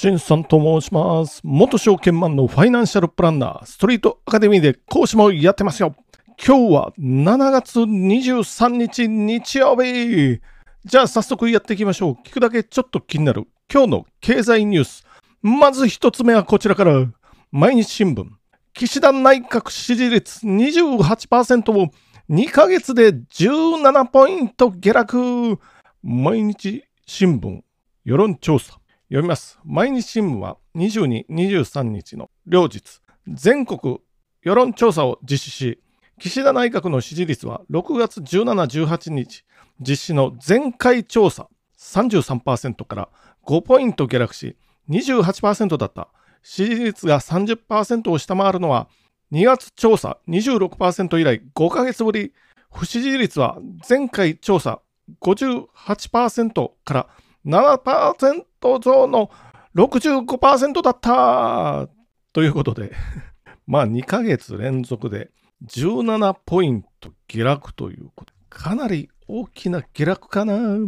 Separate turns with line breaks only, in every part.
しんさんと申します。元証券マンのファイナンシャルプランナー、ストリートアカデミーで講師もやってますよ。今日は7月23日日曜日。じゃあ早速やっていきましょう。聞くだけちょっと気になる今日の経済ニュース。まず一つ目はこちらから。毎日新聞。岸田内閣支持率28%を2ヶ月で17ポイント下落。毎日新聞世論調査。読みます。毎日新聞は22、23日の両日、全国世論調査を実施し、岸田内閣の支持率は6月17、18日実施の前回調査33%から5ポイント下落し、28%だった。支持率が30%を下回るのは2月調査26%以来5ヶ月ぶり、不支持率は前回調査58%から7%増の65%だったということで、まあ2ヶ月連続で17ポイント下落ということ。かなり大きな下落かな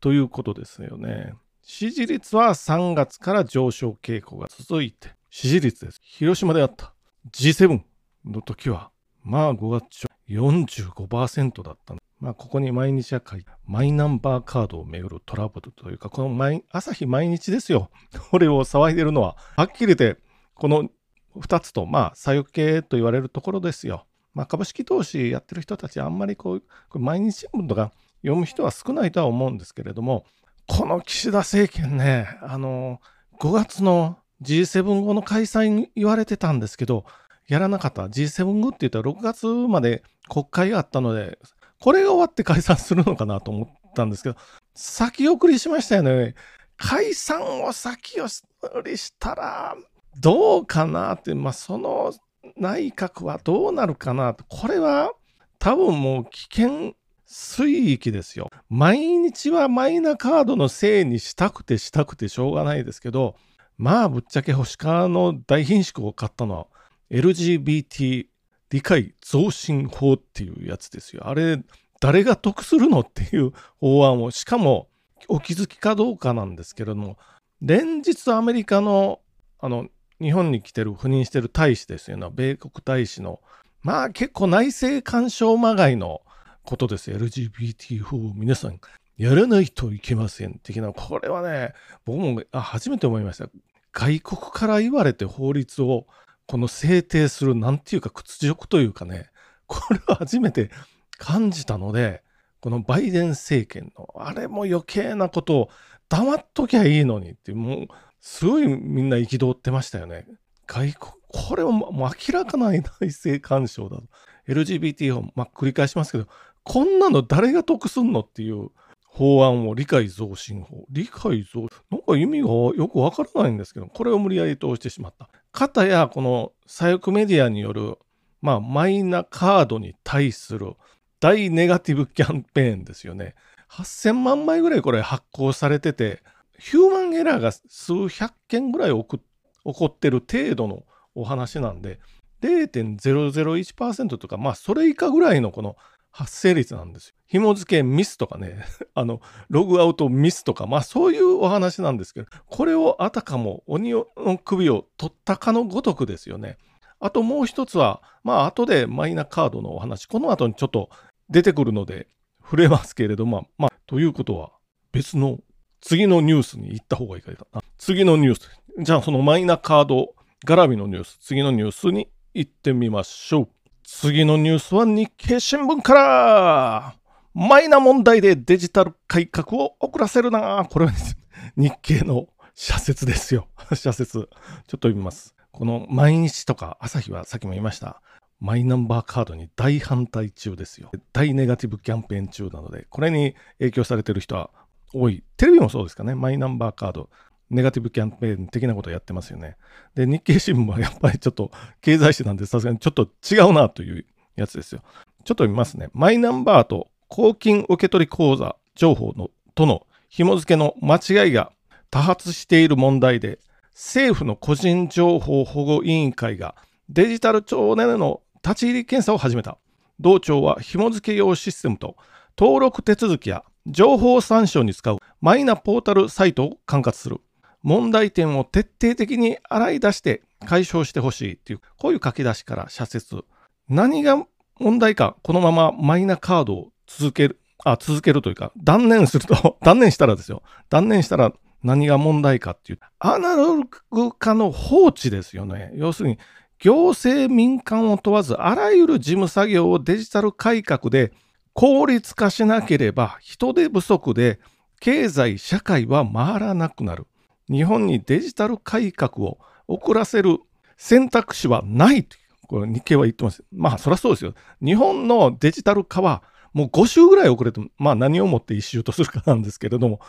ということですよね。支持率は3月から上昇傾向が続いて、支持率です。広島であった G7 の時は、まあ5月45%だったまあ、ここに毎日は書いて、マイナンバーカードをめぐるトラブルというか、この毎朝日毎日ですよ。これを騒いでるのは、はっきり言って、この2つと、まあ、左翼系と言われるところですよ。まあ、株式投資やってる人たち、あんまりこう、こ毎日新聞とか読む人は少ないとは思うんですけれども、この岸田政権ね、あの、5月の G7 後の開催に言われてたんですけど、やらなかった G7 後って言ったら6月まで国会があったので、これが終わって解散するのかなと思ったんですけど、先送りしましたよね。解散を先送りしたら、どうかなって、まあ、その内閣はどうなるかなこれは多分もう危険水域ですよ。毎日はマイナカードのせいにしたくてしたくてしょうがないですけど、まあぶっちゃけ星川の大品種を買ったのは LGBT 理解増進法っていうやつですよ。あれ、誰が得するのっていう法案を、しかもお気づきかどうかなんですけれども、連日アメリカの、あの、日本に来てる、赴任してる大使ですよね、米国大使の、まあ結構内政干渉まがいのことです。LGBT 法を皆さんやらないといけません的な、これはね、僕も初めて思いました。外国から言われて法律をこの制定するなんていうか屈辱というかね、これは初めて感じたので、このバイデン政権のあれも余計なことを黙っときゃいいのにってもうすごいみんな憤ってましたよね。外国、これはもう明らかな内政干渉だと。LGBT 法、まあ、繰り返しますけど、こんなの誰が得すんのっていう法案を理解増進法。理解増なんか意味がよくわからないんですけど、これを無理やり通してしまった。かたや、この左翼メディアによる、まあ、マイナカードに対する大ネガティブキャンペーンですよね。8000万枚ぐらいこれ発行されてて、ヒューマンエラーが数百件ぐらい起こってる程度のお話なんで、0.001%とか、まあそれ以下ぐらいのこの発生率なんですよ。紐付けミスとかね、あの、ログアウトミスとか、まあそういうお話なんですけど、これをあたかも鬼の首を取ったかのごとくですよね。あともう一つは、まあ後でマイナカードのお話、この後にちょっと出てくるので触れますけれども、まあ、ということは別の次のニュースに行った方がいいかな。次のニュース。じゃあそのマイナカード絡みのニュース、次のニュースに行ってみましょう。次のニュースは日経新聞からマイナ問題でデジタル改革を遅らせるなこれは、ね、日経の社説ですよ。社説。ちょっと読みます。この毎日とか朝日はさっきも言いました。マイナンバーカードに大反対中ですよ。大ネガティブキャンペーン中なので、これに影響されてる人は多い。テレビもそうですかね。マイナンバーカード。ネガティブキャンペーン的なことをやってますよね。で、日経新聞はやっぱりちょっと経済誌なんでさすがにちょっと違うなというやつですよ。ちょっと見ますね。マイナンバーと公金受取口座情報のとの紐付けの間違いが多発している問題で、政府の個人情報保護委員会がデジタル庁での立ち入り検査を始めた。同庁は紐付け用システムと登録手続きや情報参照に使うマイナポータルサイトを管轄する。問題点を徹底的に洗い出して解消してほしいっていう、こういう書き出しから社説。何が問題か、このままマイナカードを続ける、あ、続けるというか、断念すると、断念したらですよ。断念したら何が問題かっていう、アナログ化の放置ですよね。要するに、行政民間を問わず、あらゆる事務作業をデジタル改革で効率化しなければ、人手不足で経済、社会は回らなくなる。日本にデジタル改革を遅らせる選択肢はないとこれ日経は言ってます。まあ、そりゃそうですよ。日本のデジタル化はもう5週ぐらい遅れて、まあ何をもって一周とするかなんですけれども、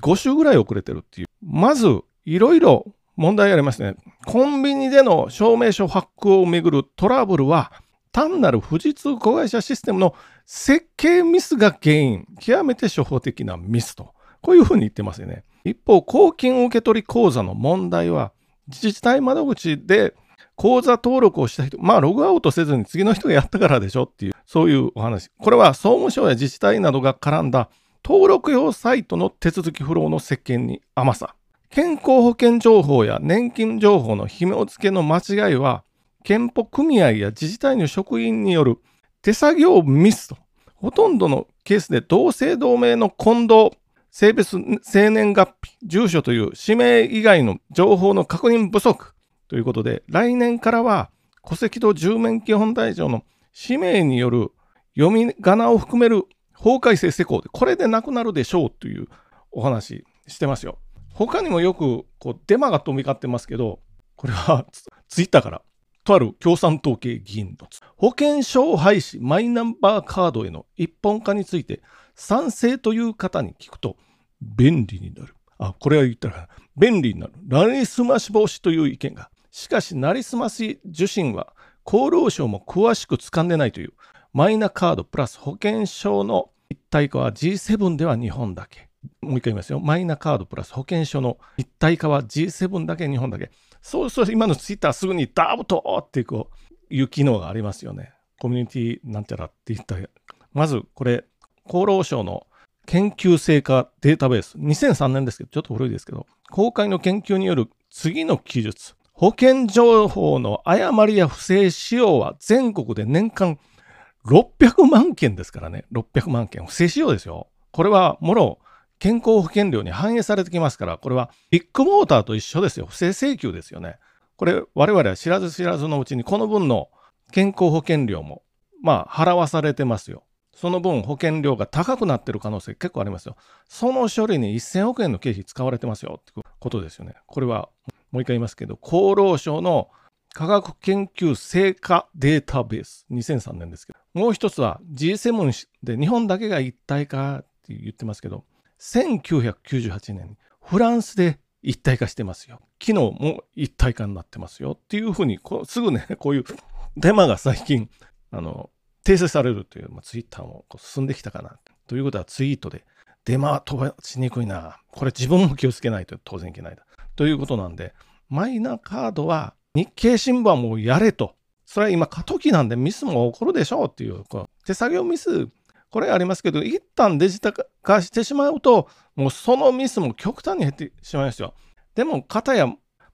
5週ぐらい遅れてるっていう。まず、いろいろ問題ありますね。コンビニでの証明書発行をめぐるトラブルは、単なる富士通子会社システムの設計ミスが原因、極めて初歩的なミスと、こういうふうに言ってますよね。一方、公金受取口座の問題は、自治体窓口で口座登録をした人、まあ、ログアウトせずに次の人がやったからでしょっていう、そういうお話。これは総務省や自治体などが絡んだ登録用サイトの手続きフローの設計に甘さ。健康保険情報や年金情報の紐付けの間違いは、健保組合や自治体の職員による手作業ミスと、ほとんどのケースで同姓同名の混同、性別、生年月日、住所という氏名以外の情報の確認不足。ということで、来年からは戸籍と住民基本台帳の氏名による読み仮名を含める法改正施行。で、これでなくなるでしょうというお話してますよ。他にもよくこうデマが飛び交ってますけど、これはツイッターから、とある共産党系議員の保険証廃止マイナンバーカードへの一本化について賛成という方に聞くと、便利になる。あ、これは言ったら、便利になる。なりすまし防止という意見が。しかし、なりすまし受診は厚労省も詳しく掴んでないという、マイナカードプラス保険証の一体化は G7 では日本だけ。もう一回言いますよ。マイナカードプラス保険証の一体化は G7 だけ、日本だけ。そうそう、今のツイッターすぐにダブトーってこういう機能がありますよね。コミュニティなんちゃらって言ったまずこれ、厚労誤の研究成果データベース、2003年ですけど、ちょっと古いですけど、公開の研究による次の記述、保険情報の誤りや不正使用は全国で年間600万件ですからね、600万件。不正使用ですよ。これはもろ健康保険料に反映されてきますから、これはビッグモーターと一緒ですよ。不正請求ですよね。これ、我々は知らず知らずのうちにこの分の健康保険料も、まあ、払わされてますよ。その分保険料が高くなってる可能性結構ありますよ。その処理に1000億円の経費使われてますよってことですよね。これはもう一回言いますけど、厚労省の科学研究成果データベース、2003年ですけど、もう一つは G7 で日本だけが一体化って言ってますけど、1998年にフランスで一体化してますよ。昨日も一体化になってますよっていうふうに、すぐね、こういうデマが最近、あの、訂正されるという、まあ、ツイッターも進んできたかな。ということはツイートで、デマ飛ばしにくいな。これ自分も気をつけないと当然いけないだ。ということなんで、マイナカードは日経新聞はもうやれと。それは今過渡期なんでミスも起こるでしょうっていう、この手作業ミス、これありますけど、一旦デジタル化してしまうと、もうそのミスも極端に減ってしまいますよ。でも、かたや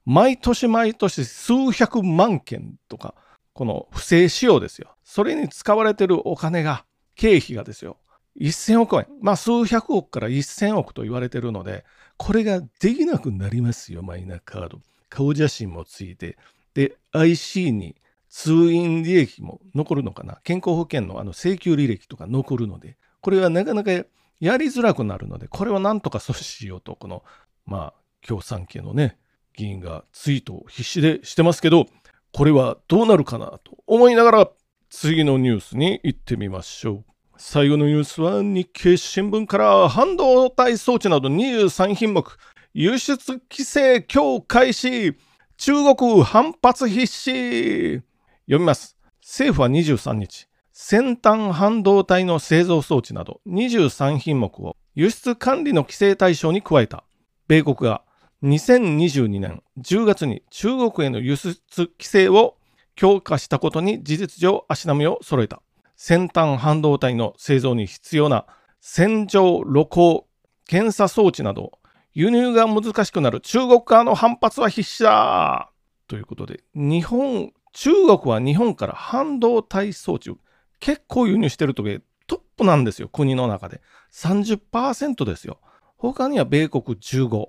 毎年毎年数百万件とか、この不正使用ですよ。それに使われてるお金が、経費がですよ。1000億円。まあ数百億から1000億と言われてるので、これができなくなりますよ、マイナカード。顔写真もついて。で、IC に通院履歴も残るのかな。健康保険のあの請求履歴とか残るので、これはなかなかやりづらくなるので、これをなんとか阻止しようと、この、まあ、共産系のね、議員がツイートを必死でしてますけど、これはどうなるかなと思いながら次のニュースに行ってみましょう。最後のニュースは日経新聞から半導体装置など23品目輸出規制強開始中国反発必至読みます。政府は23日先端半導体の製造装置など23品目を輸出管理の規制対象に加えた米国が2022年10月に中国への輸出規制を強化したことに事実上足並みを揃えた。先端半導体の製造に必要な洗浄露光検査装置など輸入が難しくなる中国側の反発は必至だということで、日本、中国は日本から半導体装置を結構輸入してるときトップなんですよ、国の中で。30%ですよ。他には米国15、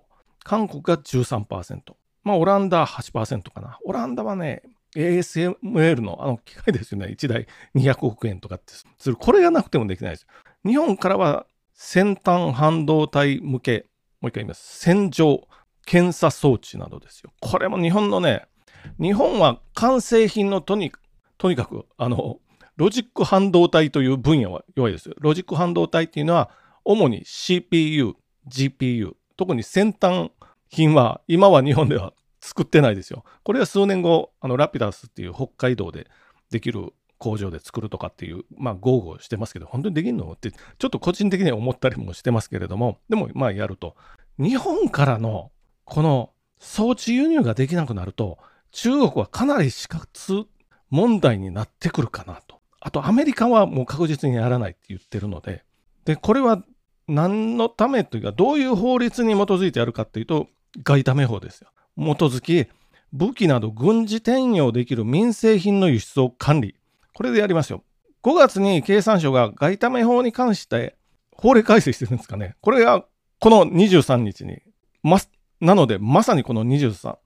韓国が13%。まあ、オランダは8%かな。オランダはね、ASML のあの機械ですよね。1台200億円とかってする。これがなくてもできないです。日本からは先端半導体向け、もう一回言います。洗浄検査装置などですよ。これも日本のね、日本は完成品のとにとにかく、あの、ロジック半導体という分野は弱いです。ロジック半導体っていうのは、主に CPU、GPU、特に先端品は今は日本では作ってないですよ。これは数年後、あのラピダスっていう北海道でできる工場で作るとかっていう、まあ、豪語してますけど、本当にできるのって、ちょっと個人的には思ったりもしてますけれども、でも、まあ、やると。日本からの、この装置輸入ができなくなると、中国はかなり死活問題になってくるかなと。あと、アメリカはもう確実にやらないって言ってるので、で、これは何のためというか、どういう法律に基づいてやるかっていうと、外為法ですよ。基づき、武器など軍事転用できる民生品の輸出を管理。これでやりますよ。5月に経産省が外為法に関して法令改正してるんですかね。これがこの23日に、ま、なのでまさにこの23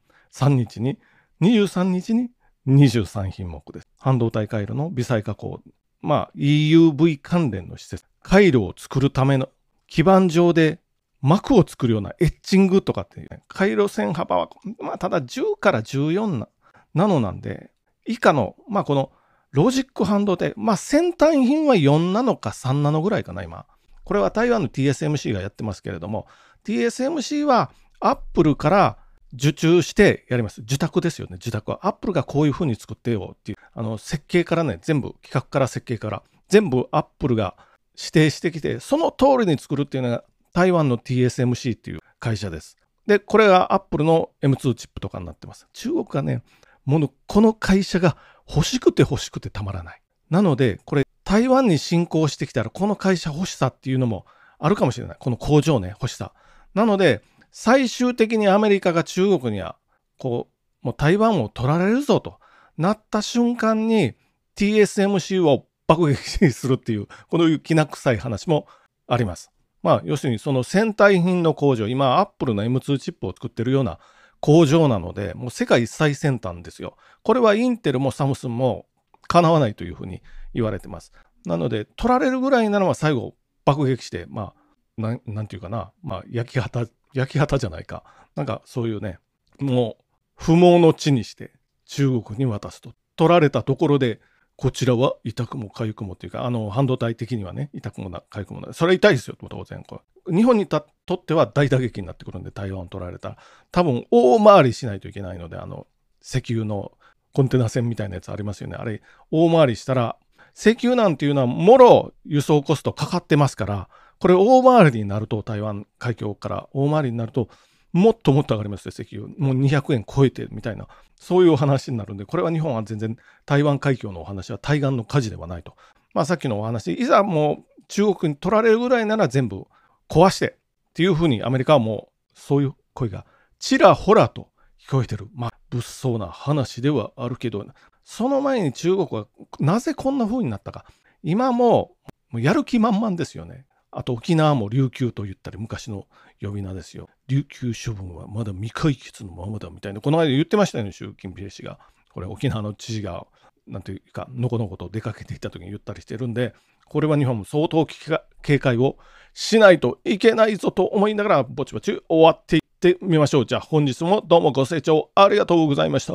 日に、23日に23品目です。半導体回路の微細加工、まあ EUV 関連の施設、回路を作るための基盤上で膜を作るようなエッチングとかっていう、ね、回路線幅は、まあ、ただ10から14なナノなんで、以下の、まあ、このロジック半導体、まあ、先端品は4ナノか3ナノぐらいかな、今。これは台湾の TSMC がやってますけれども、TSMC はアップルから受注してやります。受託ですよね、受託は。アップルがこういう風に作ってよっていう、あの、設計からね、全部、企画から設計から、全部アップルが指定してきて、その通りに作るっていうのが台湾の TSMC っていう会社です。で、これが Apple の M2 チップとかになってます。中国がね、もの、この会社が欲しくて欲しくてたまらない。なので、これ台湾に侵攻してきたら、この会社欲しさっていうのもあるかもしれない。この工場ね、欲しさ。なので、最終的にアメリカが中国には、こう、もう台湾を取られるぞとなった瞬間に TSMC を爆撃するっていう、このきな臭い話もあります。まあ、要するにその先端品の工場、今、アップルの M2 チップを作ってるような工場なので、もう世界最先端ですよ。これはインテルもサムスンもかなわないというふうに言われてます。なので、取られるぐらいなのは最後爆撃して、まあ、ななんていうかな、まあ、焼き畑、焼き畑じゃないか。なんかそういうね、もう不毛の地にして中国に渡すと。取られたところでこちらは痛くも痒くもっていうか、あの、半導体的にはね、痛くもな、痒くもない。それは痛いですよ、当然。これ日本にとっては大打撃になってくるんで、台湾を取られたら、多分大回りしないといけないので、あの、石油のコンテナ船みたいなやつありますよね。あれ、大回りしたら、石油なんていうのは、もろ輸送コストかかってますから、これ大回りになると、台湾海峡から大回りになると、もっともっと上がりますよ、石油。もう200円超えてみたいな。そういうお話になるんで、これは日本は全然台湾海峡のお話は対岸の火事ではないと。まあさっきのお話、いざもう中国に取られるぐらいなら全部壊してっていうふうにアメリカはもうそういう声がちらほらと聞こえてる。まあ物騒な話ではあるけど、その前に中国はなぜこんな風になったか。今もやる気満々ですよね。あと沖縄も琉球と言ったり昔の呼び名ですよ。琉球処分はまだ未解決のままだみたいな、この間言ってましたよね、習近平氏が。これ沖縄の知事が、なんていうか、のこのこと出かけていた時に言ったりしてるんで、これは日本も相当警戒をしないといけないぞと思いながら、ぼちぼち終わっていってみましょう。じゃあ本日もどうもご清聴ありがとうございました。